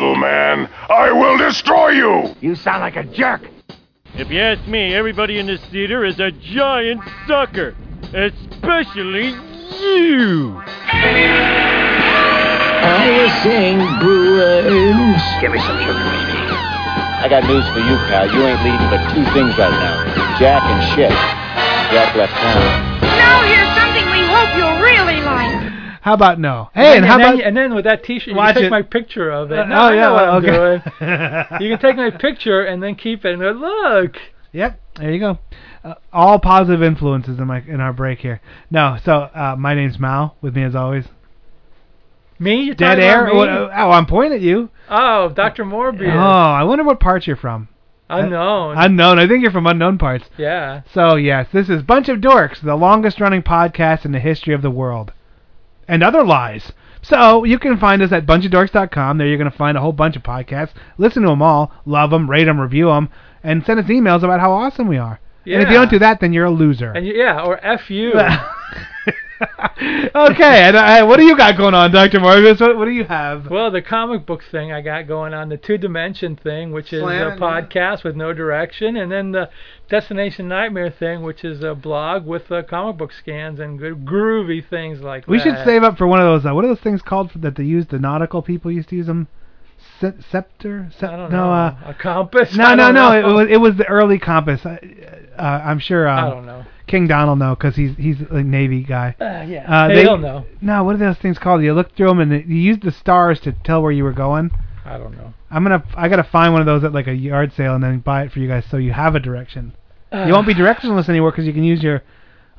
little man. I will destroy you! You sound like a jerk. If you ask me, everybody in this theater is a giant sucker. Especially you. I was saying Brewers. Give me some sugar, baby. I got news for you, pal. You ain't leading but two things right now Jack and shit. Jack left town. How about no? Hey, and, how then, about and then with that T-shirt, you can take it. my picture of it. Uh, Now oh, I yeah, know what I'm okay. doing. You can take my picture and then keep it and go, look. Yep, there you go. Uh, all positive influences in my in our break here. No, so uh, my name's Mal. With me as always, Me? You're Dead talking Air. me? Oh, I'm pointing at you. Oh, Dr. Morbius. Oh, I wonder what parts you're from. Unknown. Unknown. I think you're from unknown parts. yeah. So yes, this is Bunch of Dorks, the longest running podcast in the history of the world, and other lies. So you can find us at bunchofdorks.com. There you're going to find a whole bunch of podcasts. Listen to them all, love them, rate them, review them, and send us emails about how awesome we are. Yeah. And if you don't do that, then you're a loser. And you, yeah, or F you. okay, and uh, what do you got going on, Dr. Morgus? What, what do you have? Well, the comic book thing I got going on, the two dimension thing, which is a it, podcast with no direction, and then the Destination Nightmare thing, which is a blog with uh, comic book scans and good groovy things like We that. We should save up for one of those. Uh, what are those things called for, that they use? The nautical people used to use them. Se- scepter? Se- I don't no, know. uh, a compass? no, I no, no. It know. was it was the early compass. Uh, uh, I'm sure. Um, I don't know. King Donald know because he's he's a Navy guy. Uh, yeah. Uh, Hey, they he'll know. No, what are those things called? You look through them and you use the stars to tell where you were going. I don't know. I'm gonna I gotta find one of those at like a yard sale and then buy it for you guys so you have a direction. You won't be directionless anymore because you can use your.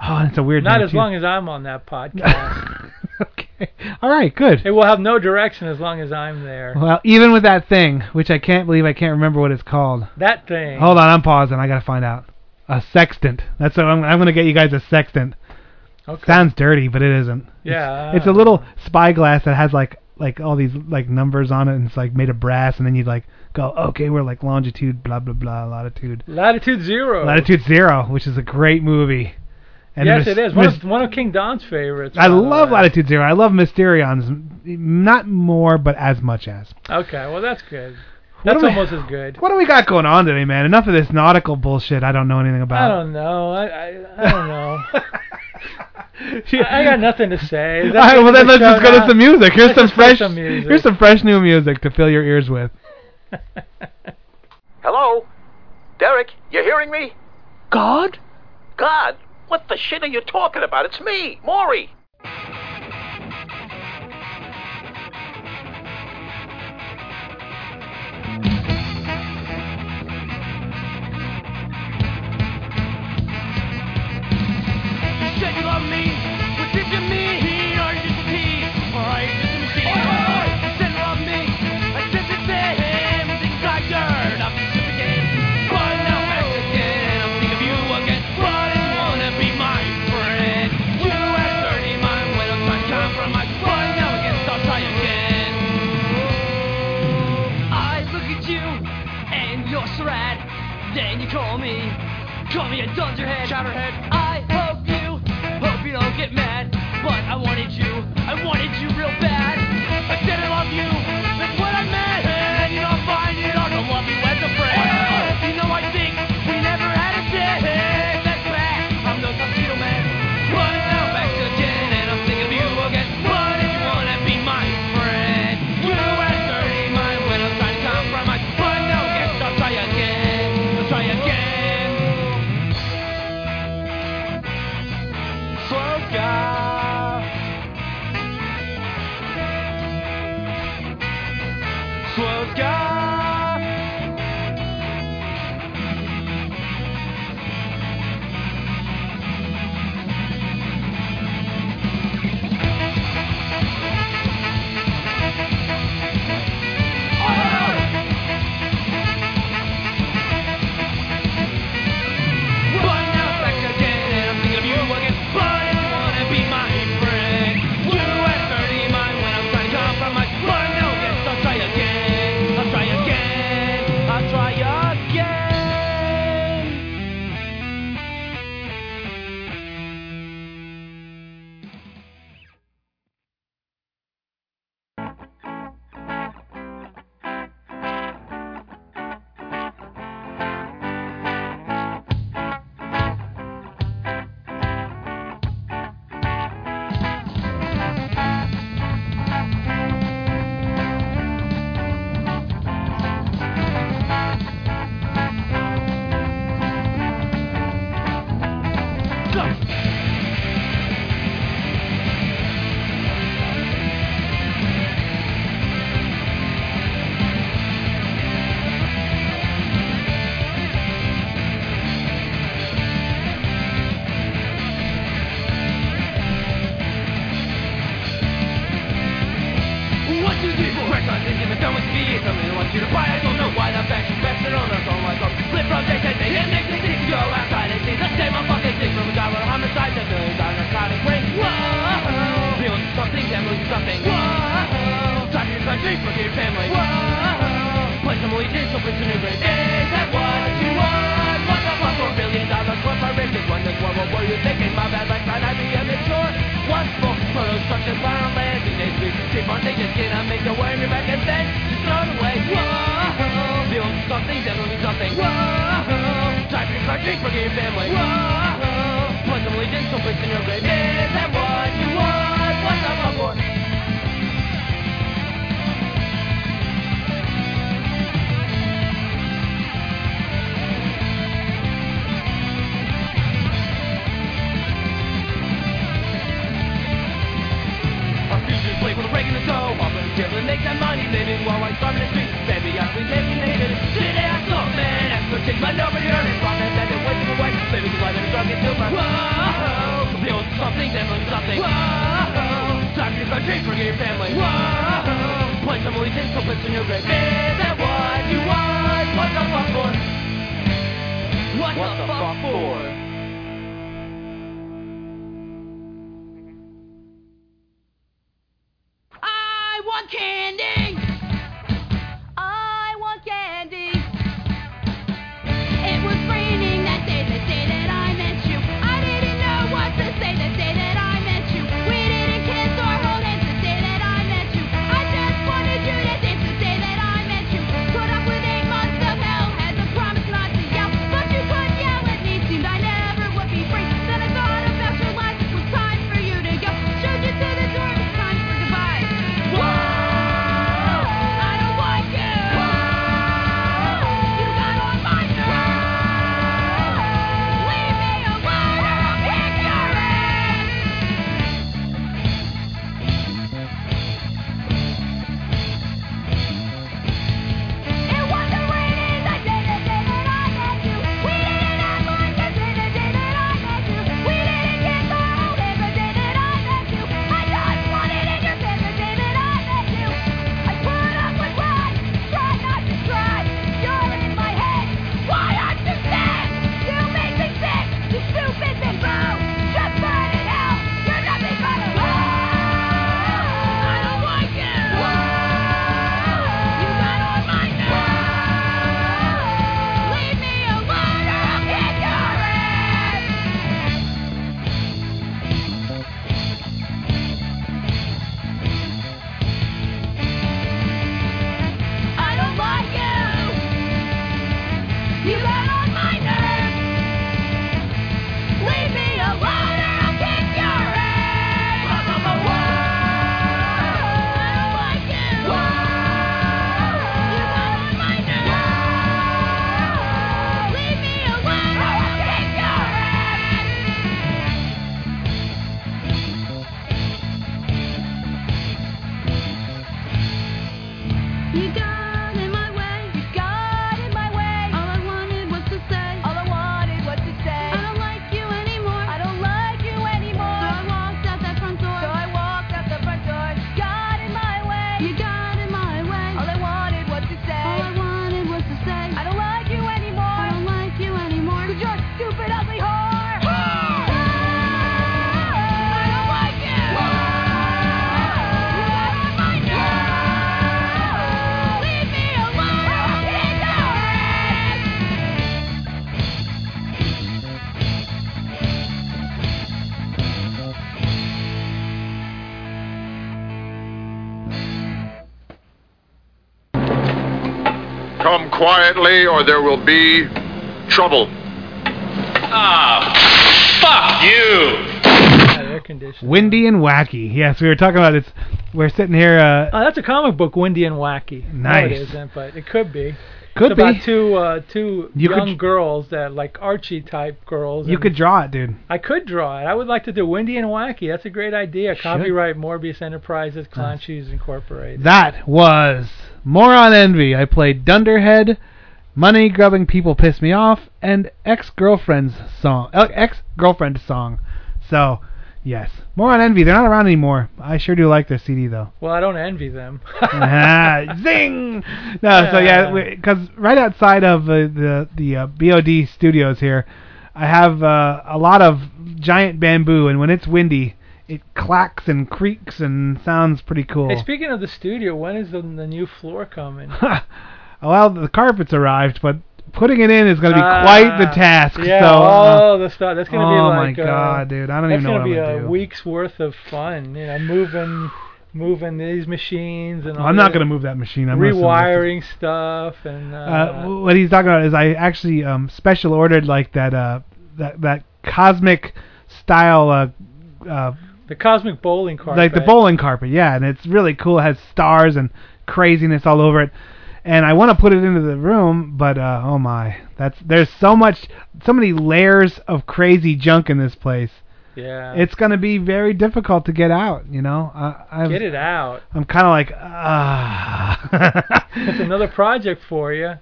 Oh, it's a weird. Not name, as too. long as I'm on that podcast. okay. All right. Good. it will have no direction as long as I'm there. Well, even with that thing, which I can't believe I can't remember what it's called. That thing. Hold on, I'm pausing. I gotta find out. A sextant. That's what I'm. I'm gonna get you guys a sextant. Okay. Sounds dirty, but it isn't. Yeah. It's a little spyglass that has like like all these like numbers on it, and it's like made of brass, and then you like go, okay, we're like longitude, blah blah blah, latitude, Latitude Zero. latitude zero, which is a great movie. And yes, Mis- it is. One, Mis- of, one of King Don's favorites. I love way. Latitude Zero. I love Mysterians, not more, but as much as. Okay, well that's good. What That's we- almost as good. What do we got going on today, man? Enough of this nautical bullshit. I don't know anything about. I don't know. I I, I don't know. I, I got nothing to say. All right, well then let's just go to some music. Here's Let's some fresh. some music. Here's some fresh new music to fill your ears with. Hello? Derek, you hearing me? God? God, what the shit are you talking about? It's me, Maury. said you love me, Then you call me, call me a dunderhead. Chowderhead. I hope you, hope you don't get mad. But I wanted you, quietly or there will be trouble. Ah, fuck you! Windy and wacky. Yes, we were talking about this. We're sitting here. Uh, oh, that's a comic book, Windy and Wacky. Nice. No, it isn't, but it could be. Could it's be. about two uh, two you young could, girls that like Archie type girls. You could draw it, dude. I could draw it. I would like to do Windy and Wacky. That's a great idea. Copyright Morbius Enterprises, Clown Incorporated. That was Moron Envy. I played Dunderhead money grubbing people piss me off, and ex girlfriend's song, uh, ex girlfriend song. So, yes, more on Envy. They're not around anymore. I sure do like their CD though. Well, I don't envy them. Uh-huh. zing! No, so yeah, because right outside of uh, the the uh, BOD studios here, I have uh, a lot of giant bamboo, and when it's windy. It clacks and creaks and sounds pretty cool. Hey, speaking of the studio, when is the, the new floor coming? well, the carpets arrived, but putting it in is going to be quite the task. Yeah, so, uh, all the stuff. That's gonna oh be like my uh, god, dude, I don't that's even know what I'm be gonna a week's worth of fun. You know, moving, moving these machines and all I'm not going to move that machine. I'm gonna send it to- rewiring stuff and uh, Uh, what he's talking about is I actually um, special ordered like that uh, that that cosmic style uh, uh, the cosmic bowling carpet. like the bowling carpet, yeah, and it's really cool. It has stars and craziness all over it. And I want to put it into the room, but uh, oh my, that's there's so much, so many layers of crazy junk in this place. Yeah. It's gonna be very difficult to get out. You know, I, I've, Get it out. I'm kind of like, ah. It's another project for you.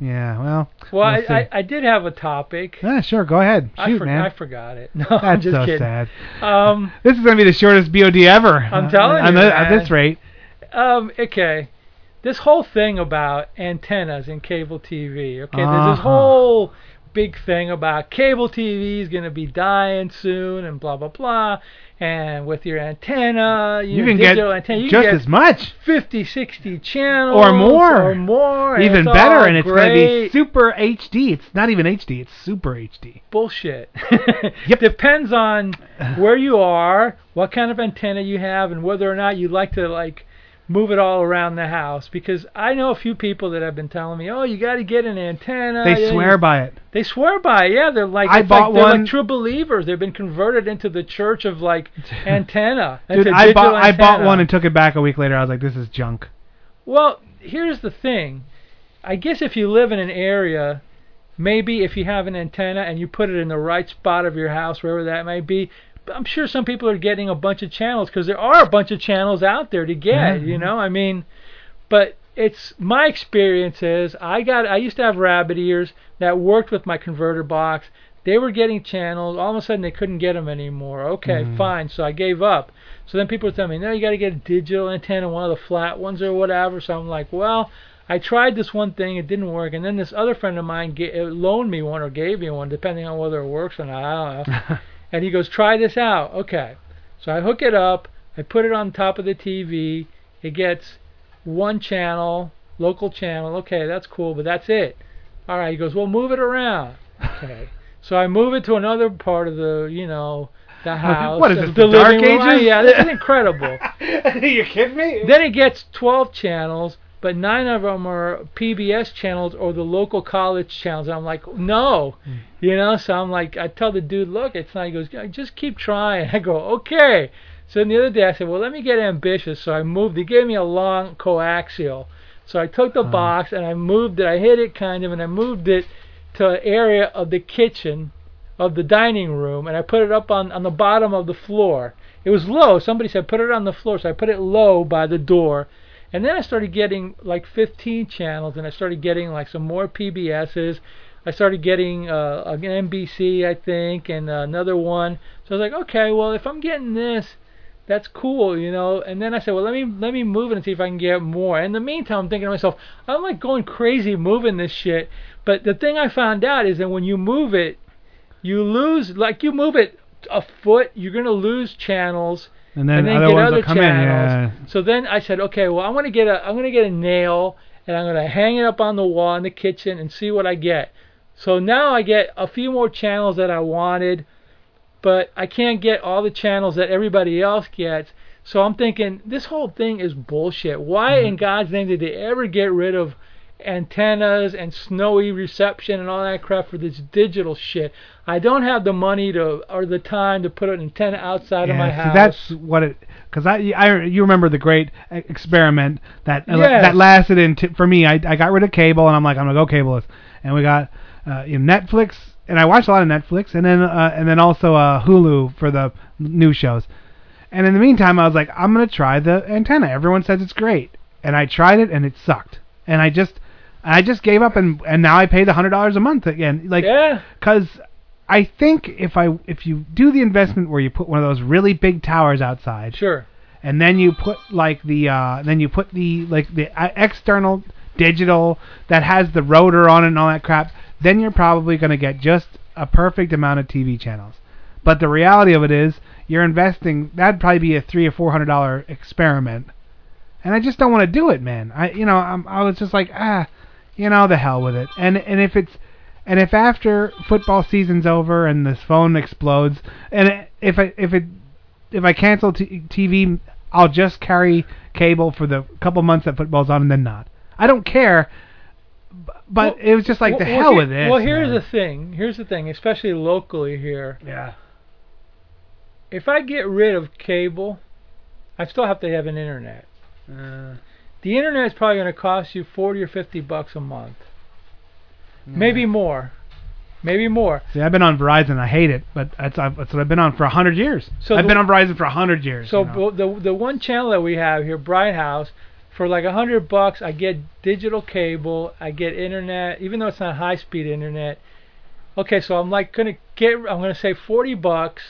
yeah, well. Well, I. I, I did have a topic. Yeah, sure, go ahead. I, Shoot, for- man. I forgot it. No, I'm That's just so kidding. sad. Um, This is gonna be the shortest BOD ever. I'm telling on you, the- At man. this rate. um, okay. This whole thing about antennas and cable TV. Okay, there's this Uh-huh. whole big thing about cable TV is going to be dying soon and blah blah blah. And with your antenna, you, You can get antenna, you just can get as much 50, 60 channels or more, or more. even better, and it's gonna be super HD. It's not even HD. It's super HD. bullshit. Depends on where you are, what kind of antenna you have, and whether or not you like to like move it all around the house. Because I know a few people that have been telling me, "Oh, you got to get an antenna." They Yeah, swear you- by it. They swear by it. Yeah, they're like I bought like, they're one- like true believers. They've been converted into the church of like antenna. Dude, I bought digital I bought one and took it back a week later. I was like, this is junk. Well, here's the thing. I guess if you live in an area, maybe if you have an antenna and you put it in the right spot of your house, wherever that may be, I'm sure some people are getting a bunch of channels because there are a bunch of channels out there to get. Yeah. You know, I mean, but it's my experience is I got I used to have rabbit ears that worked with my converter box. They were getting channels. All of a sudden, they couldn't get them anymore. Okay, Mm. fine. So I gave up. So then people were telling me, no, you got to get a digital antenna, one of the flat ones or whatever. So I'm like, well, I tried this one thing, it didn't work. And then this other friend of mine ga- uh, loaned me one or gave me one, depending on whether it works or not. I don't know. and he goes, try this out. Okay. So I hook it up. I put it on top of the TV. It gets one channel, local channel. Okay, that's cool, but that's it. All right. He goes, well, move it around. Okay. so I move it to another part of the, you know, the house. What is this, the Dark living room. Ages? Yeah, this is incredible. you kidding me? Then it gets 12 channels, but nine of them are PBS channels or the local college channels. And I'm like, no, hmm. you know. So I'm like, I tell the dude, look, it's not. He goes, I just keep trying. I go, okay. So then the other day I said, well, let me get ambitious. So I moved. He gave me a long coaxial. So I took the uh-huh. box and I moved it. I hid it kind of, and I moved it to an area of the kitchen of the dining room and I put it up on, on the bottom of the floor. It was low. Somebody said put it on the floor, so I put it low by the door. And then I started getting like 15 channels and I started getting like some more PBSs. I started getting uh, an NBC, I think, and uh, another one. So I was like, okay, well, if I'm getting this, that's cool, you know. And then I said, well, let me let me move it and see if I can get more. In the meantime, I'm thinking to myself, I'm like going crazy moving this shit. But the thing I found out is that when you move it, you lose like you move it a foot, you're gonna lose channels. And then and then other get other come in, channels. yeah. So then I said, okay, well I'm gonna get a I'm gonna get a nail and I'm gonna hang it up on the wall in the kitchen and see what I get. So now I get a few more channels that I wanted, but I can't get all the channels that everybody else gets. So I'm thinking this whole thing is bullshit. Why Mm-hmm. in God's name did they ever get rid of antennas and snowy reception and all that crap for this digital shit? I don't have the money to or the time to put an antenna outside of my Yeah, see, house. that's what it. Because I, I, you remember the great experiment that uh, Yes. that lasted in t- for me. I, I got rid of cable and I'm like I'm gonna go cableless, and we got uh, you know, Netflix, and I watched a lot of Netflix, and then uh, and then also uh, Hulu for the new shows. And in the meantime, I was like, I'm gonna try the antenna. Everyone says it's great, and I tried it and it sucked, and I just I just gave up, and and now I pay the hundred dollars a month again, like yeah. because I think if I if you do the investment where you put one of those really big towers outside, Sure. and then you put like the uh then you put the like the uh, external digital that has the rotor on it and all that crap, then you're probably going to get just a perfect amount of TV channels. But the reality of it is, you're investing. That'd probably be a three or four hundred dollar experiment, and I just don't want to do it, man. I you know I'm, I was just like ah, you know the hell with it. And and if it's and if after football season's over and this phone explodes, and if I if it if I cancel t- TV, I'll just carry cable for the couple months that football's on and then not. I don't care. But it was just like the Well- hell well, with it. Well, here's man. the thing. Here's the thing, especially locally here. yeah. If I get rid of cable, I still have to have an internet. Uh, The internet is probably going to cost you 40 or 50 bucks a month. Maybe mm. more. Maybe more. See, I've been on Verizon. I hate it, but that's I've, that's what I've been on for a hundred years. So I've the- been on Verizon for a hundred years. So you know. the the one channel that we have here, Bright House, for like a hundred bucks, I get digital cable, I get internet, even though it's not high speed internet. Okay, so I'm like gonna get, I'm gonna say forty bucks,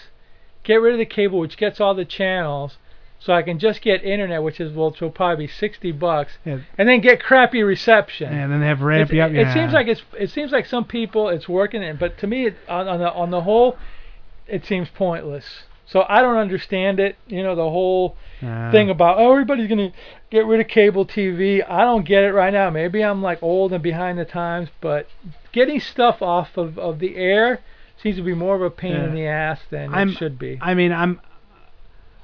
get rid of the cable, which gets all the channels, so I can just get internet, which is well, will probably be sixty bucks, Yeah. and then get crappy reception. and then they have ramp you up. It seems like it's it seems like some people it's working, and- but to me, it, on, on the on the whole, it seems pointless. So I don't understand it. You know, the whole Yeah. thing about oh, everybody's gonna get rid of cable TV. I don't get it right now. Maybe I'm like old and behind the times, but getting stuff off of of the air seems to be more of a pain in the ass than I'm- it should be. I mean, I'm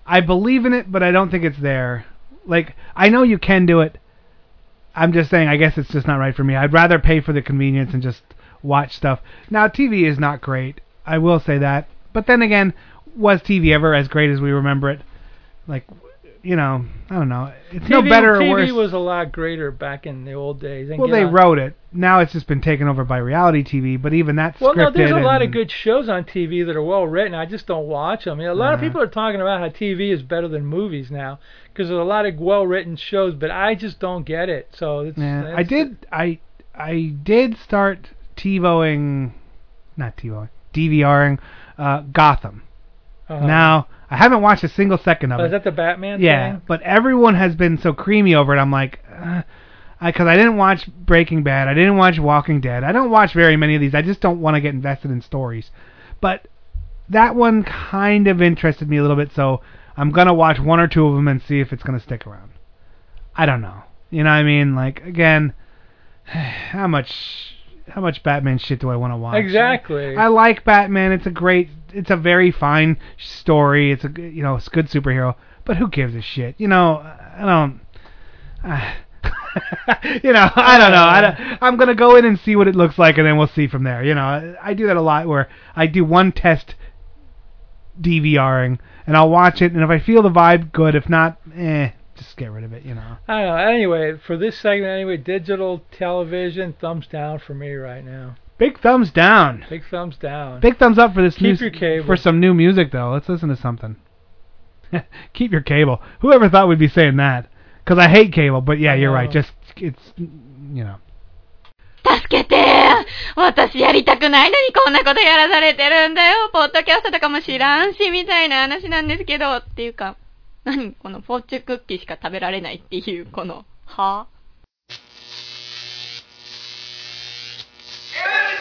I believe in it, but I don't think it's there. Like I know you can do it. I'm just saying, I guess it's just not right for me. I'd rather pay for the convenience and just watch stuff. Now, TV is not great. I will say that. But then again, was TV ever as great as we remember it? Like, you know, I don't know. It's no TV better or worse. TV worse. was a lot greater back in the old days. and well, they on- wrote it. Now it's just been taken over by reality TV. But even that's Well, no, there's a lot of good shows on TV that are well written. I just don't watch them. You know, a lot of Uh-huh. people are talking about how TV is better than movies now because there's a lot of well written shows, but I just don't get it. So it's, Yeah, I did. I I did start TiVoing, not TiVoing, DVRing uh, Gotham. uh-huh. Now I haven't watched a single second of Oh, it. is that the Batman yeah, thing? but everyone has been so creamy over it. I'm like, uh, I because I didn't watch Breaking Bad, I didn't watch Walking Dead, I don't watch very many of these. I just don't want to get invested in stories. But that one kind of interested me a little bit, so I'm gonna watch one or two of them and see if it's gonna stick around. I don't know. You know what I mean? Like again, how much how much Batman shit do I want to watch? Exactly. I like Batman. It's a great, it's a very fine story. It's a you know, it's a good superhero. But who gives a shit? You know, I don't. Uh, you know, I don't know. I don't, I'm gonna go in and see what it looks like, and then we'll see from there. You know, I, I do that a lot where I do one test DVRing, and I'll watch it, and if I feel the vibe good, if not, eh, just get rid of it. You know. I don't know. Anyway, for this segment, anyway, digital television, thumbs down for me right now. Big thumbs down. Big thumbs down. Big thumbs up for this Keep new your cable. for some new music though. Let's listen to something. Keep your cable. Whoever thought we'd be saying that? Because I hate cable, but yeah, you're right. know. Just it's you know. 助けて私やりたくないのにこんなことやらされてるんだよ。ポッドキャストとかも知らんし、みたいな話なんですけど、っていうか、何このフォーチュンクッキーしか食べられないっていう、この、は「 Amen.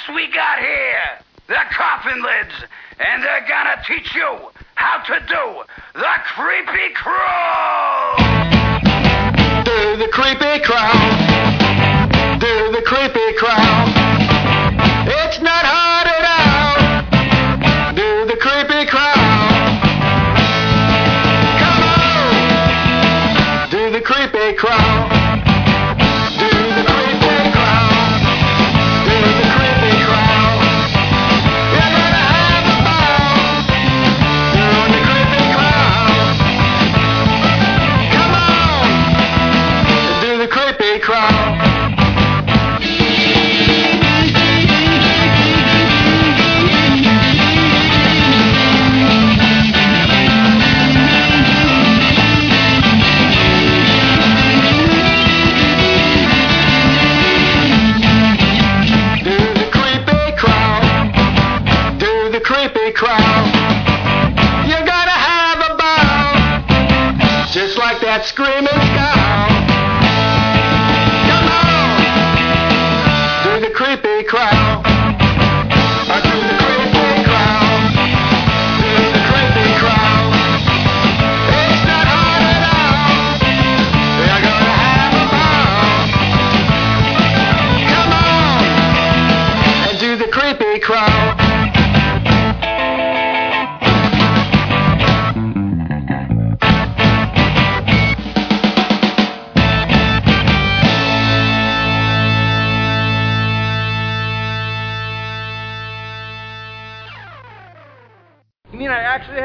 Next we got here the coffin lids, and they're gonna teach you how to do the creepy crawl. Do the creepy crawl. Do the creepy crawl. It's not hard screaming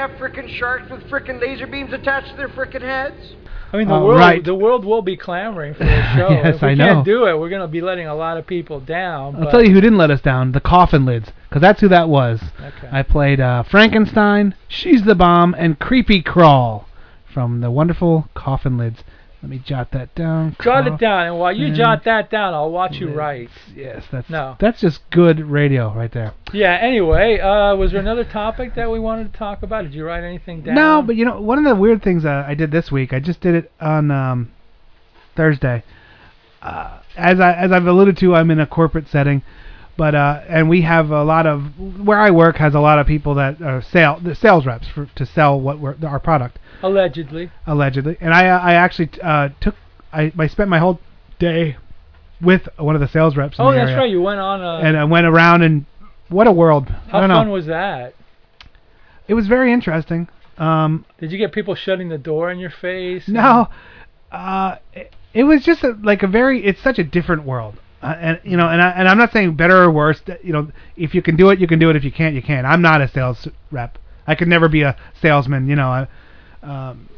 have frickin' sharks with frickin' laser beams attached to their frickin' heads? I mean, the Oh, world right. the world will be clamoring for this show. Yes, if we I can't know. do it, we're going to be letting a lot of people down. I'll tell you who didn't let us down: the Coffin Lids, because that's who that was. Okay. I played uh, Frankenstein, She's the Bomb, and Creepy Crawl from the wonderful Coffin Lids. Let me jot that down. Jot it down, and while you and jot that down, I'll watch you write. Yes, that's No. that's just good radio right there. Yeah. Anyway, uh, was there another topic that we wanted to talk about? Did you write anything down? No, but you know, one of the weird things uh, I did this week, I just did it on um, Thursday. Uh, as I as I've alluded to, I'm in a corporate setting, but uh, and we have a lot of where I work has a lot of people that are sale the sales reps for, to sell what we're, our product allegedly. allegedly. And I I actually uh, took I I spent my whole day with one of the sales reps. Oh, that's area. right. You went on a. And I went around and what a world. How fun know. was that? it was very interesting. Um, Did you get people shutting the door in your face? No, uh, it, it was just a, like a very. It's such a different world, uh, and you know, and I, and I'm not saying better or worse. You know, if you can do it, you can do it. If you can't, you can't. I'm not a sales rep. I could never be a salesman. You know, I, um,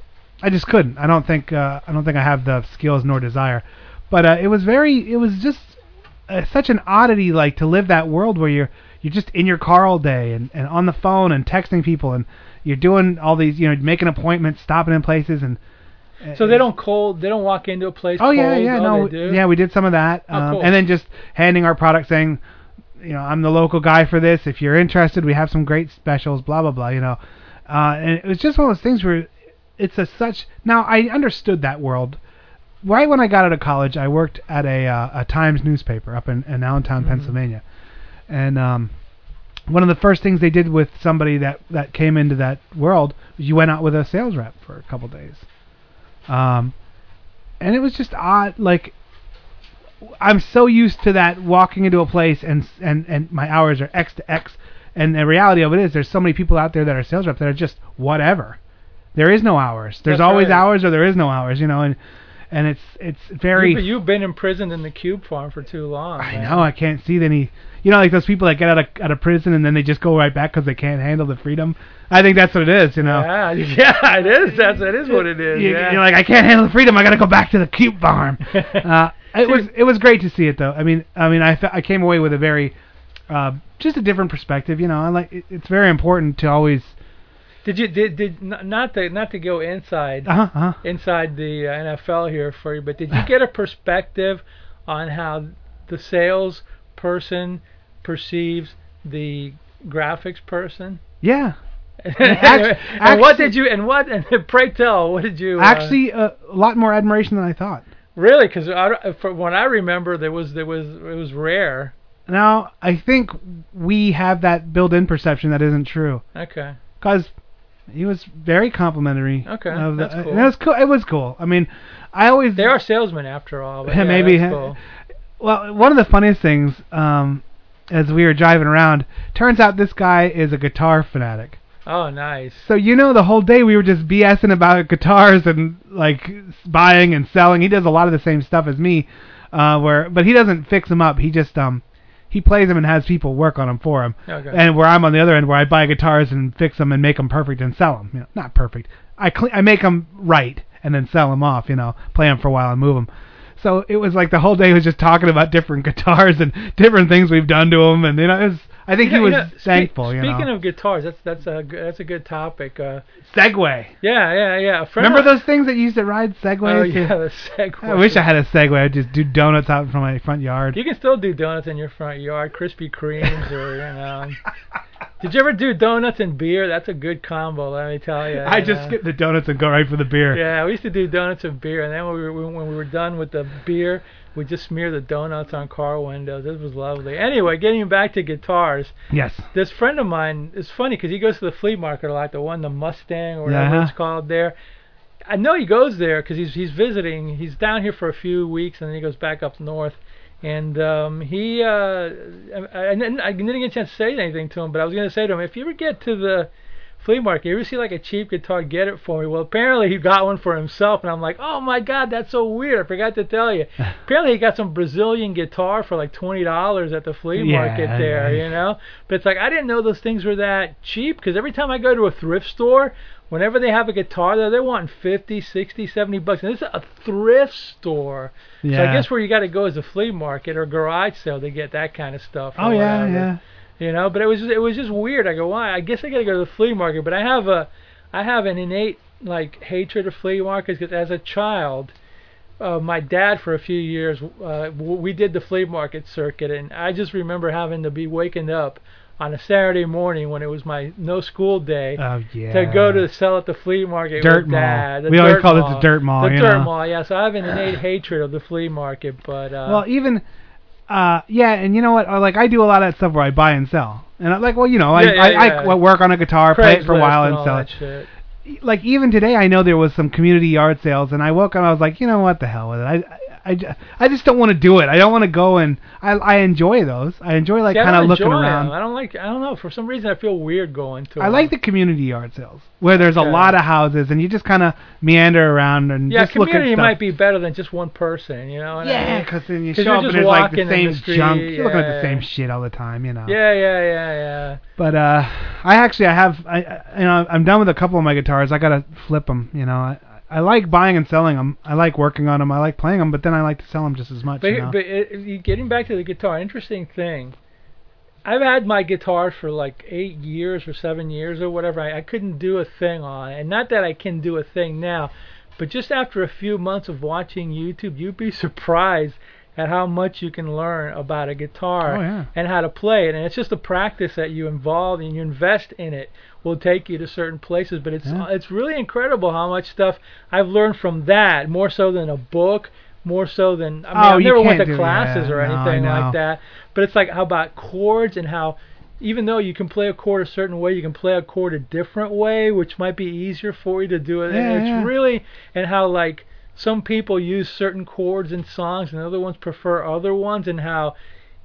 I just couldn't. I don't think. Uh, I don't think I have the skills nor desire. But uh, it was very. It was just uh, such an oddity, like to live that world where you're you're just in your car all day and, and on the phone and texting people and you're doing all these, you know, making appointments, stopping in places and. So they don't cold. They don't walk into a place. Oh yeah, cold? yeah, Oh, no, yeah, we did some of that, Oh, um, cool. and then just handing our product, saying, you know, I'm the local guy for this. If you're interested, we have some great specials, blah blah blah. You know, uh, and it was just one of those things where it's a such. Now I understood that world. Right when I got out of college, I worked at a uh, a Times newspaper up in, in Allentown, Mhm. Pennsylvania, and um, one of the first things they did with somebody that that came into that world was you went out with a sales rep for a couple days. Um, and it was just odd. Like I'm so used to that walking into a place and and and my hours are X to X, and the reality of it is there's so many people out there that are sales reps that are just whatever. There is no hours. There's That's always right. hours or there is no hours. You know, and and it's it's very. You've, you've been imprisoned in the cube farm for too long. I man. know I can't see any. You know, like those people that get out of out of prison and then they just go right back because they can't handle the freedom. I think that's what it is. You know. Yeah, yeah, it is. That's it is what it is. You, yeah. You're like, I can't handle the freedom. I got to go back to the cube farm. uh, it was it was great to see it though. I mean, I mean, I, fe- I came away with a very uh, just a different perspective. You know, I like it, it's very important to always. Did you did did not to not to go inside Uh-huh, uh-huh. inside the uh, NFL here for you, but did you get a perspective on how the sales person perceives the graphics person? Yeah. and Act- what actually- did you and what and pray tell what did you uh, Actually, uh, a lot more admiration than I thought. really because from what I remember there was there was it was rare Now I think we have that built-in perception that isn't true. Okay. Cause he was very complimentary. Okay, of the- that's cool. and It was cool. It was cool. I mean, I always They are salesmen after all. But yeah, maybe. cool. Well, one of the funniest things, um, as we were driving around, turns out this guy is a guitar fanatic. Oh, nice. So you know, the whole day we were just BSing about guitars and like buying and selling. He does a lot of the same stuff as me, uh, where but he doesn't fix them up. He just um he plays them and has people work on them for him. Okay. And where I'm on the other end, where I buy guitars and fix them and make them perfect and sell them. You know, not perfect. I cle I make them right and then sell them off. You know, play them for a while and move them. So it was like the whole day was just talking about different guitars and different things we've done to them, and you know, it was. I think You he was you know, spe- thankful. you Speaking know. of guitars, that's that's a that's a good topic. Uh, Segway. yeah, yeah, yeah. Remember of- those things that you used to ride Segways? Oh yeah, the Segway. I wish I had a Segway. I'd just do donuts out from my front yard. You can still do donuts in your front yard, Krispy Kremes, or you know. Did you ever do donuts and beer? That's a good combo, let me tell you. I you just know. skip the donuts and go right for the beer. Yeah, we used to do donuts and beer, and then when we were when we were done with the beer, we just smear the donuts on car windows. It was lovely. Anyway, getting back to guitars, Yes. this friend of mine is funny because he goes to the flea market a lot, the one, the Mustang or whatever Yeah. it's called there. I know he goes there because he's he's visiting. He's down here for a few weeks and then he goes back up north. And um, he, uh, I, I, I didn't get a chance to say anything to him, but I was going to say to him, if you ever get to the flea market, you ever see like a cheap guitar, get it for me. Well, apparently he got one for himself, and I'm like, oh my god, that's so weird. I forgot to tell you. apparently he got some Brazilian guitar for like twenty dollars at the flea Yeah, market there, yeah. you know. But it's like I didn't know those things were that cheap because every time I go to a thrift store, whenever they have a guitar there, they're wanting 50, 60, 70 bucks. And this is a thrift store. Yeah. So I guess where you got to go is a flea market or garage sale to get that kind of stuff. Oh yeah, yeah. You know, but it was it was just weird. I go, why? I guess I got to go to the flea market, but I have a I have an innate like hatred of flea markets because as a child, uh, my dad for a few years uh, we did the flea market circuit, and I just remember having to be waking up on a Saturday morning when it was my no school day Oh yeah. to go to sell at the flea market Dirt with mall. dad. The We always called it the dirt mall, The dirt know. mall, yeah. So I have an innate hatred of the flea market, but uh, Well, even uh yeah, and you know what? Uh, Like I do a lot of that stuff where I buy and sell. And I, like, well, you know, I Yeah, yeah, I, yeah. I work on a guitar, play it for a while, and and sell it. shit. Like even today, I know there was some community yard sales, and I woke up, and I was like, you know what, the hell with it. I I, I, just don't want to do it. I don't want to go and I I enjoy those. I enjoy like kind of looking around. them. I don't like. I don't know. For some reason, I feel weird going to. I them. like the community yard sales where there's a lot of houses and you just kind of meander around and Yeah, just look at community might be better than just one person. You know. I Yeah, mean? because then you show you're up and there's like the same the street, junk. You're looking at the same shit all the time, you know. Yeah, yeah, yeah, yeah. But uh, I actually I have I, I you know I'm done with a couple of my guitars. I gotta flip them. You know, I I like buying and selling them. I like working on them. I like playing them, but then I like to sell them just as much. But you know? but it, getting back to the guitar, interesting thing. I've had my guitar for like eight years or seven years or whatever. I, I couldn't do a thing on it, and not that I can do a thing now, but just after a few months of watching YouTube, you'd be surprised at how much you can learn about a guitar Oh, yeah. and how to play it. And it's just the practice that you involve and you invest in it will take you to certain places. But it's Yeah. it's really incredible how much stuff I've learned from that, more so than a book, more so than I mean Oh, I've never went to classes yeah, or anything know. like that. But it's like how about chords and how even though you can play a chord a certain way, you can play a chord a different way, which might be easier for you to do it. Yeah, and it's yeah. really and how like some people use certain chords in songs and other ones prefer other ones and how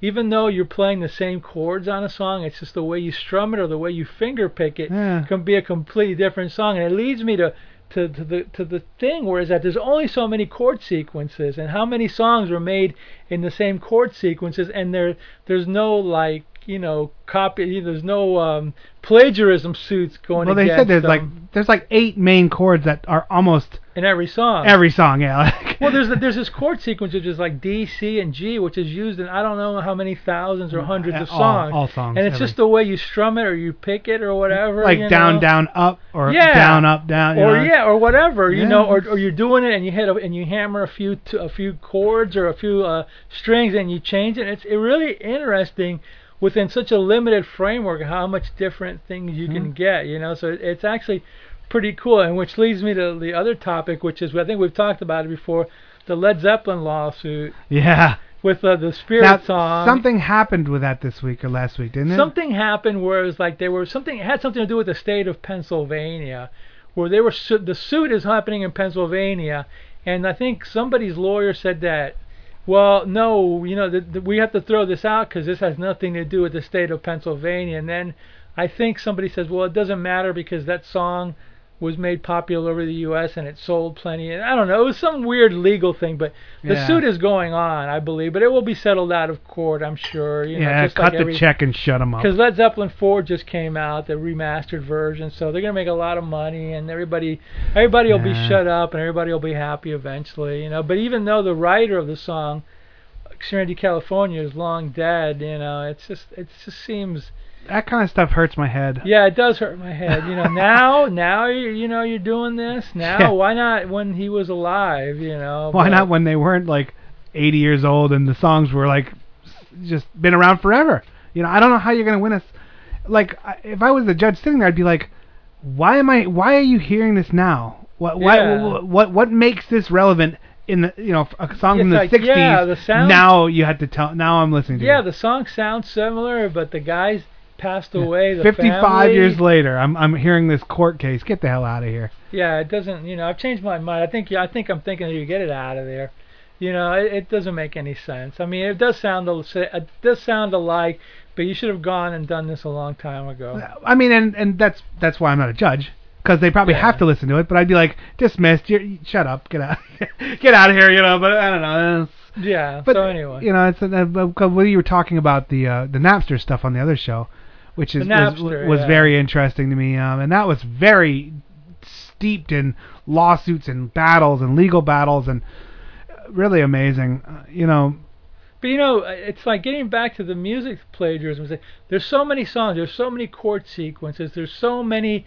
even though you're playing the same chords on a song, it's just the way you strum it or the way you finger pick it Yeah. can be a completely different song. And it leads me to to, to the to the thing where is that there's only so many chord sequences and how many songs were made in the same chord sequences and there there's no like you know copy there's no um plagiarism suits going well, they against said there's like there's like eight main chords that are almost in every song every song. Yeah. Well, there's there's this chord sequence which is like D, C, and G, which is used in I don't know how many thousands or hundreds of songs. all songs, And it's every- just the way you strum it or you pick it or whatever. like down, know? down, up, or Yeah. down, up, down. or know. yeah, or whatever, you know, or or you're doing it and you hit a, and you hammer a few t- a few chords or a few uh, strings and you change it. It's it really interesting within such a limited framework how much different things you can Hmm. get, you know. So it's actually pretty cool, and which leads me to the other topic, which is I think we've talked about it before, the Led Zeppelin lawsuit. Yeah. with uh, the spirit now, song. something happened with that this week or last week, didn't it? Something happened where it was like they were something it had something to do with the state of Pennsylvania, where they were su- the suit is happening in Pennsylvania, and I think somebody's lawyer said that. Well, no, you know, the, the, we have to throw this out because this has nothing to do with the state of Pennsylvania. And then I think somebody says, well, it doesn't matter because that song was made popular over the U.S. and it sold plenty. And I don't know, it was some weird legal thing, but the Yeah. suit is going on, I believe, but it will be settled out of court, I'm sure. You know, yeah, just cut like the every, check and shut them up. because Led Zeppelin 4 just came out, the remastered version, so they're gonna make a lot of money, and everybody, everybody will be shut up, and everybody will be happy eventually, you know. But even though the writer of the song, Serenity California, is long dead, you know, it's just, it just seems, That kind of stuff hurts my head. yeah, it does hurt my head, you know. now, now you, you know, you're doing this. Now, Yeah. why not when he was alive, you know? Why but- not when they weren't like 80 years old and the songs were like just been around forever? You know, I don't know how you're gonna win us. Like, if I was the judge sitting there, I'd be like, why am I? Why are you hearing this now? What? Why, Yeah. What? What makes this relevant? In the you know a song from the like, 60s. yeah, the sound- Now you had to tell. Now I'm listening to Yeah, the song sounds similar, but the guys passed away. The 55 family- years later, I'm I'm hearing this court case. Get the hell out of here. Yeah, it doesn't. You know, I've changed my mind. I think. Yeah, I think I'm thinking that you get it out of there. You know, it, it doesn't make any sense. I mean, it does sound a, it does sound alike, but you should have gone and done this a long time ago. I mean, and and that's that's why I'm not a judge because they probably have to listen to it. But I'd be like, dismissed. You're, shut up. Get out. get out of here. You know. But I don't know. It's, Yeah. but so anyway, you know, it's uh, because when you were talking about the uh, the Napster stuff on the other show, which is The was, was yeah. very interesting to me, um, and that was very steeped in lawsuits and battles and legal battles and uh, really amazing. Uh, you know, But you know, it's like getting back to the music plagiarism. There's so many songs. There's so many chord sequences. There's so many,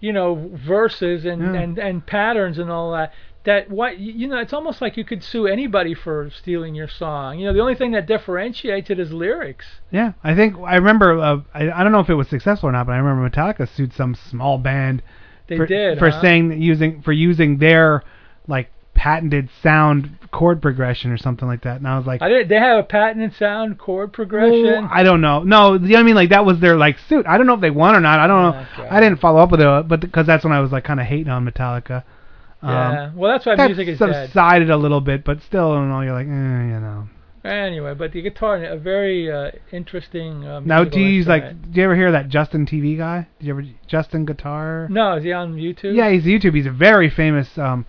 you know, verses and Yeah. and and patterns and all that. That what you know, it's almost like you could sue anybody for stealing your song. You know, the only thing that differentiates it is lyrics. Yeah, I think I remember. Uh, I, I don't know if it was successful or not, but I remember Metallica sued some small band They for, did, for huh? saying that using for using their like patented sound chord progression or something like that. And I was like, I did. They have a patented sound chord progression. "Well, I don't know. No, you know what I mean? Like that was their like suit. I don't know if they won or not. I don't know. Okay. I didn't follow up with it, but because that's when I was like kind of hating on Metallica. Um, Yeah. Well, that's why that music is dead. subsided a little bit, but still, you know, you're like, eh, you know. Anyway, but the guitar, a very uh, interesting. Uh, Now, do you like? Do you ever hear that Justin TV guy? Did you ever Justin Guitar? No, is he on YouTube? Yeah, he's YouTube. He's a very famous, um,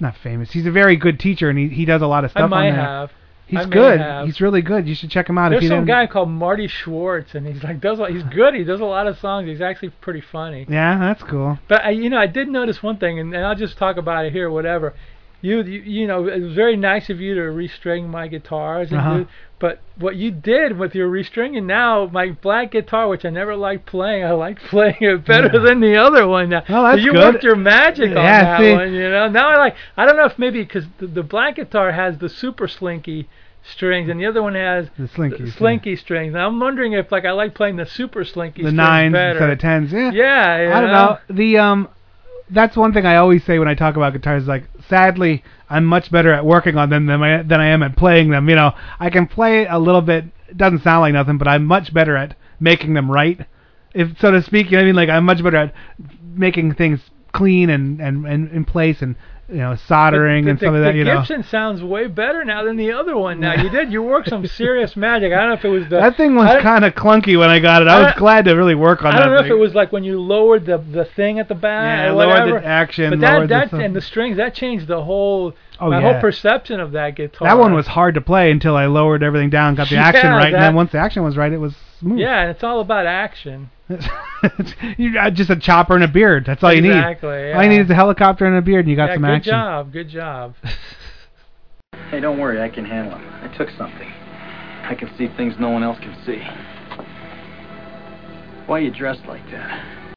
not famous. He's a very good teacher, and he he does a lot of I stuff might on there. have. He's I good. have. He's really good. You should check him out if There's you some didn't. guy called Marty Schwartz, and he's like does a- he's good. He does a lot of songs. He's actually pretty funny. Yeah, that's cool. But I, you know, I did notice one thing, and, and I'll just talk about it here, whatever. You, you, you know, it was very nice of you to restring my guitars, and Uh-huh. do, but what you did with your restringing now, my black guitar, which I never liked playing, I like playing it better than the other one now. Oh, that's so you good. worked your magic on Yeah, that see. one, you know. Now I like, I don't know if maybe because the, the black guitar has the super slinky strings, and the other one has The slinky. the slinky strings. Now I'm wondering if like I like playing the super slinky The strings nines better. instead of tens. Yeah. Yeah, you I don't know. The um, that's one thing I always say when I talk about guitars. Like, sadly, I'm much better at working on them than I than I am at playing them. You know, I can play a little bit. It doesn't sound like nothing, but I'm much better at making them right, if so to speak. You know what I mean? Like, I'm much better at making things clean and and, and in place and you know soldering the, and the, stuff like that. the You know. Gibson sounds way better now than the other one. Now you did you worked some serious magic. I don't know if it was the That thing was kind of clunky when I got it. I was glad to really work on it. I don't know thing. if it was like when you lowered the the thing at the back. Yeah, or lowered the action, But that lowered the that and the strings that changed the whole Oh, my yeah. whole perception of that guitar. That one was hard to play until I lowered everything down, got the action Yeah, right, and then once the action was right, it was smooth. Yeah, and it's all about action. you got just a chopper and a beard. That's all you need. Exactly, All you need is a helicopter and a beard, and you got yeah, some good action. job, good job. Hey, don't worry, I can handle them. I took something. I can see things no one else can see. Why are you dressed like that?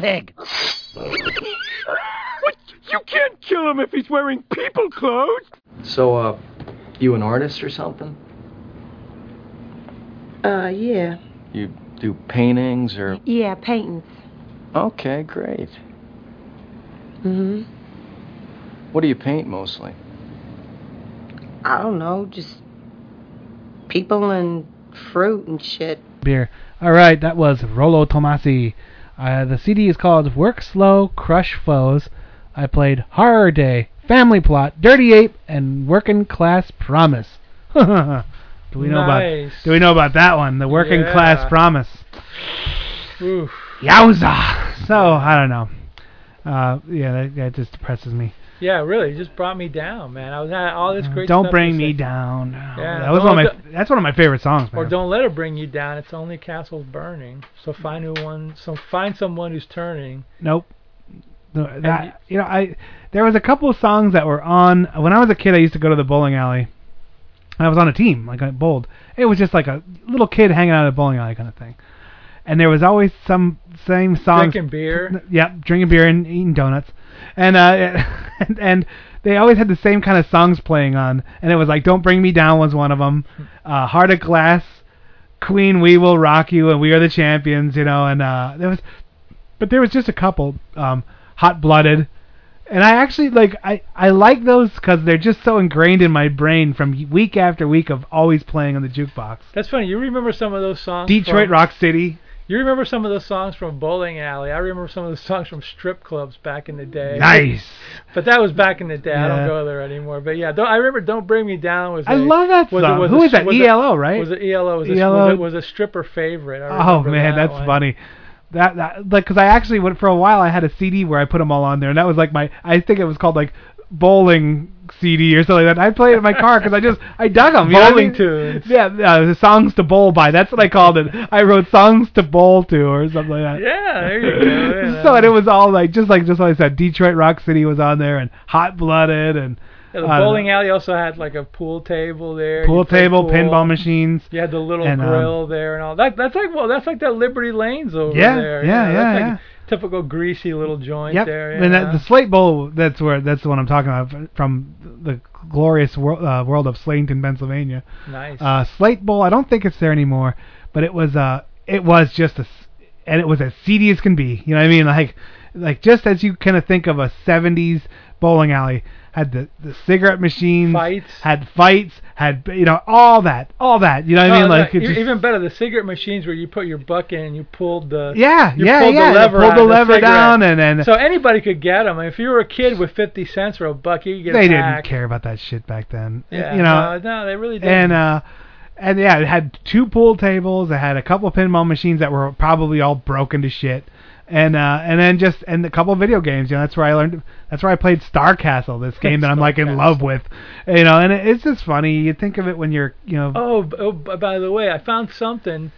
Pig. What? You can't kill him if he's wearing people clothes. So, uh, you an artist or something? Uh, yeah. You do paintings or. Yeah, paintings. Okay, great. Mm-hmm. What do you paint mostly? I don't know, just people and fruit and shit. beer. All right, that was Rolo Tomasi. Uh, the CD is called Work Slow, Crush Foes. I played Horror Day, Family Plot, Dirty Ape, and Working Class Promise. do we know Nice. about? Do we know about that one? The Working Yeah. Class Promise. Oof. Yowza! So I don't know. Uh, yeah, that, that just depresses me. Yeah, really, it just brought me down, man. I was had all this great. Don't bring me down. Yeah, that was one of my. That's one of my favorite songs, Man. Or don't let her bring you down. It's only castles burning. So find who one. So find someone who's turning. Nope. No, that you know, I there was a couple of songs that were on when I was a kid. I used to go to the bowling alley. I was on a team, like I bowled. It was just like a little kid hanging out at a bowling alley kind of thing. And there was always some same songs. Drinking beer. Yep, drinking beer and eating donuts. And uh, and, and they always had the same kind of songs playing on. And it was like "Don't Bring Me Down" was one of them. Uh, "Heart of Glass," "Queen, We Will Rock You," and "We Are the Champions." You know, and uh, there was but there was just a couple um hot blooded and i actually like i i like those because they're just so ingrained in my brain from week after week of always playing on the jukebox That's funny. You remember some of those songs? detroit from, rock city You remember some of those songs from bowling alley. I remember some of the songs from strip clubs back in the day. nice But that was back in the day. I don't go there anymore. But yeah, don't, I remember "Don't Bring Me Down" was. I a- love that was song. A, was Who a, is that? Was ELO, right? Was it ELO? Was, A, ELO. was, a, was a stripper favorite. I oh man that that's one. funny that that like because i actually went for a while i had a cd where i put them all on there and that was like my i think it was called like bowling CD or something like that. I played it in my car because I just I dug them. Bowling tunes. Yeah, uh, the songs to bowl by. That's what I called it. I wrote songs to bowl to or something like that. Yeah, there you go. know. so and it was all like just like just like I said, Detroit Rock City was on there and Hot Blooded and Yeah, the bowling know, alley also had like a pool table there. pool table, pool. pinball machines. You had the little and, um, grill there and all that. That's like well, that's like that Liberty Lanes over Yeah, there. yeah, you know, yeah, That's like yeah. Typical greasy little joint Yep. there. and that, the Slate Bowl, that's where that's the one I'm talking about from the glorious wor- uh, world of Slayton, Pennsylvania. Nice. Uh, Slate Bowl, I don't think it's there anymore, but it was uh it was just a and it was as seedy as can be. You know what I mean? Like like just as you kind of think of a 70s bowling alley had the the cigarette machines, Fights. had fights, had you know all that, all that. You know what I Oh, mean? Like no, it e- just- even better, the cigarette machines where you put your buck in and you pulled the Yeah, you yeah, pulled yeah, the lever, pulled the of lever cigarette. down and then- so anybody could get them. If you were a kid with fifty cents for a buck, you could get a they didn't care about that shit back then. Yeah, you know, no, no, they really didn't. and uh and yeah, it had two pool tables. It had a couple of pinball machines that were probably all broken to shit, and uh and then just and a couple of video games. You know, that's where I learned. That's where I played Star Castle, this game that I'm like in love with. You know, and it, it's just funny. You think of it when you're, you know, Oh, oh, by the way, I found something,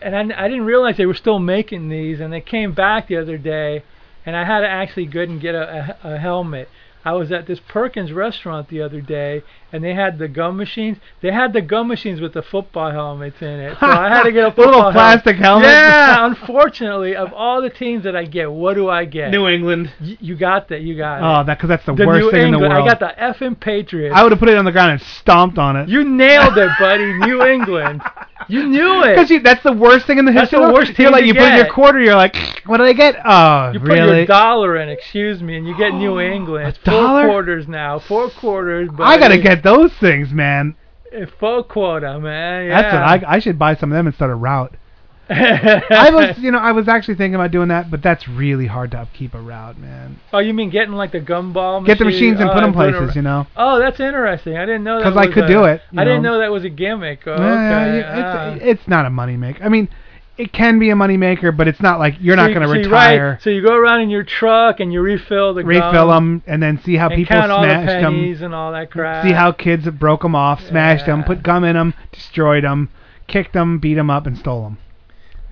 and I, I didn't realize they were still making these, and they came back the other day, and I had to actually go and get a, a, a helmet. I was at this Perkins restaurant the other day, and they had the gum machines. They had the gum machines with the football helmets in it, so I had to get a Little football plastic helmet? Yeah, unfortunately, of all the teams that I get, what do I get? New England. Y- you got that. You got it. oh, that because that's the, the worst New thing England. in the world. I got the effing Patriots. I would have put it on the ground and stomped on it. You nailed it, buddy. New England. You knew it. Because that's the worst thing in the That's history. the worst You're team like to you put in your quarter. You're like, what did I get? Oh, You put your dollar in, excuse me, and you get New England. It's four quarters now. Four quarters. Buddy. I gotta get those things, man. full quota, man. Yeah. That's what I I should buy some of them and start a route. I was, you know, I was actually thinking about doing that, but that's really hard to upkeep a route, man. Oh, you mean getting like the gumball? Get the machines and Oh, put them and put 'em places, you know. Oh, that's interesting. I didn't know that. 'Cause I could a- do it, I didn't know. know that was a gimmick. Oh, Yeah, okay. it's, ah. it's not a money maker. I mean, it can be a moneymaker, but it's not like you're So not you- going to so you retire, ride- so you go around in your truck and you refill the refill them, and then see how people count all the them. and all that crap. See how kids broke them off, smashed them, put gum in them, destroyed them, kicked them, beat them up, and stole them.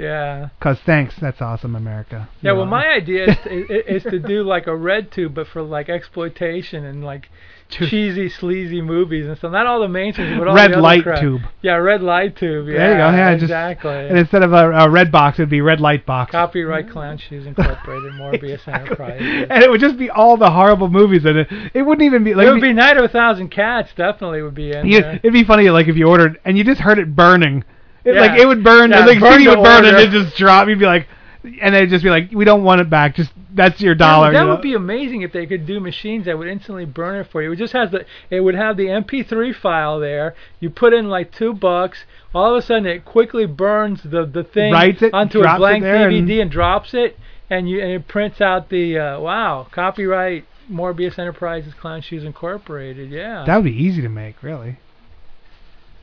Yeah. Cause thanks, that's awesome, America. Yeah, You well, know. my idea is to, is, to do like a red tube, but for like exploitation and like cheesy, sleazy movies and stuff. Not all the mainstream, but all Red the light crap. tube. Yeah, red light tube. Yeah, there you go. Yeah, just- exactly. and instead of a, a red box, it'd be red light box. Copyright Clown Shoes Incorporated, Morbius Enterprises. and it would just be all the horrible movies in it. It wouldn't even be like it would be Night of a Thousand Cats. Definitely would be in you, there. it'd be funny like if you ordered and you just heard it burning. It, Yeah. Like it would burn, Yeah, and like burn CD would burn, and order. it just drop. You'd be like, and they'd just be like, we don't want it back. Just that's your dollar. would- That, you know? would be amazing if they could do machines that would instantly burn it for you. It just has the it would have the MP3 file there. You put in like two bucks. All of a sudden, it quickly burns the the thing it, onto a blank DVD and, and- drops it, and you and it prints out the uh, wow copyright Morbius Enterprises Clown Shoes Incorporated. Yeah. That would be easy to make, really.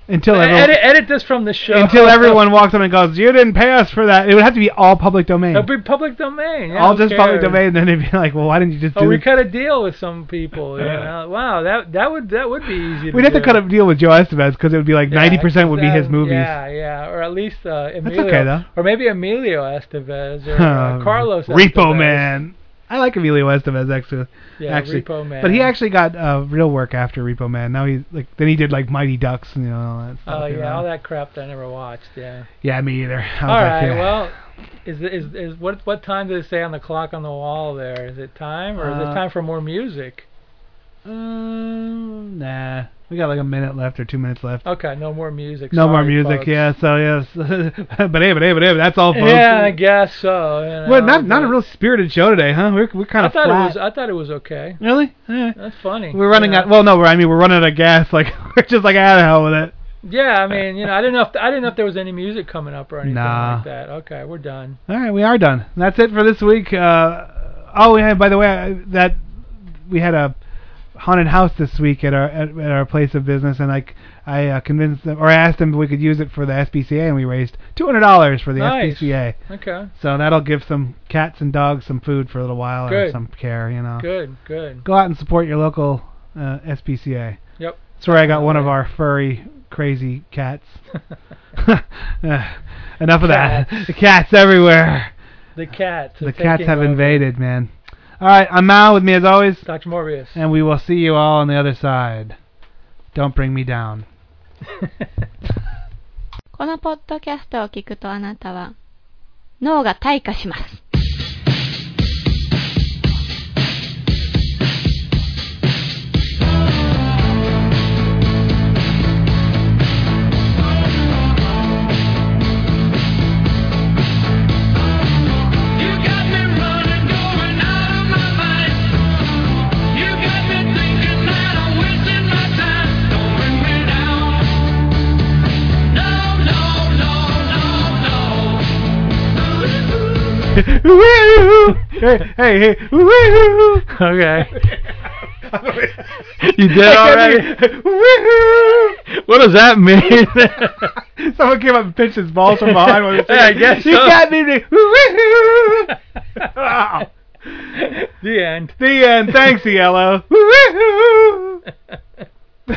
Until everyone, edit, edit this from the show. until everyone walks up and goes, "You didn't pay us for that." It would have to be all public domain. It'll be public domain. Yeah, all just public cares? domain. Then they'd be like, "Well, why didn't you just Oh, do we it?" cut a deal with some people. You know? Wow, that that would that would be easy. We'd have to cut a deal with Joe Estevez because it would be like Yeah, ninety percent would be his movies. Yeah, yeah, or at least uh, Emilio, okay, though. or maybe Emilio Estevez or uh, Carlos Repo Estevez. Man. I like Emilio Estevez actually. Yeah, actually. Repo Man. But he actually got uh, real work after Repo Man. Now he's like then he did like Mighty Ducks and you know all that stuff. Oh you yeah, know. all that crap that I never watched. Yeah. Yeah, me either. All like, right. yeah. Well, is is is what what time does it say on the clock on the wall there? Is it time or is Uh, it time for more music? Um, nah, we got like a minute left or two minutes left. Okay, no more music. No more music, folks. yeah. So yes, but hey, but hey, but hey, that's all, folks. Yeah, I guess so. You know, well, not not a real spirited show today, huh? We're we're kind I of thought flat. it was. I thought it was okay. Really? Yeah. That's funny. We're running yeah. out. Well, no, I mean we're running out of gas. Like we're just like out of hell with it. Yeah, I mean, you know, I didn't know if I didn't know if there was any music coming up or anything Nah. like that. Okay, we're done. All right, we are done. That's it for this week. Uh, oh, yeah. By the way, I- that we had a haunted house this week at our at, at our place of business, and like I uh, convinced them or I asked them if we could use it for the SPCA, and we raised two hundred dollars for the Nice. SPCA. Okay. So that'll give some cats and dogs some food for a little while or Good. some care, you know. Good, good. Go out and support your local uh, SPCA. Yep. That's where I got one of our furry, crazy cats. Enough of that. The cats everywhere. The cats. The cats have over. invaded, man. All right, I'm Mal with me as always, Dr. Morbius. and we will see you all on the other side. Don't bring me down. このポッドキャストを聞くとあなたは脳が退化します。 Hey, hey, hey. Okay. you did already? What does that mean? Someone came up and pinched his balls from behind Yeah, I guess You so. got me. to- Wow. the end. The end. Thanks, Yellow.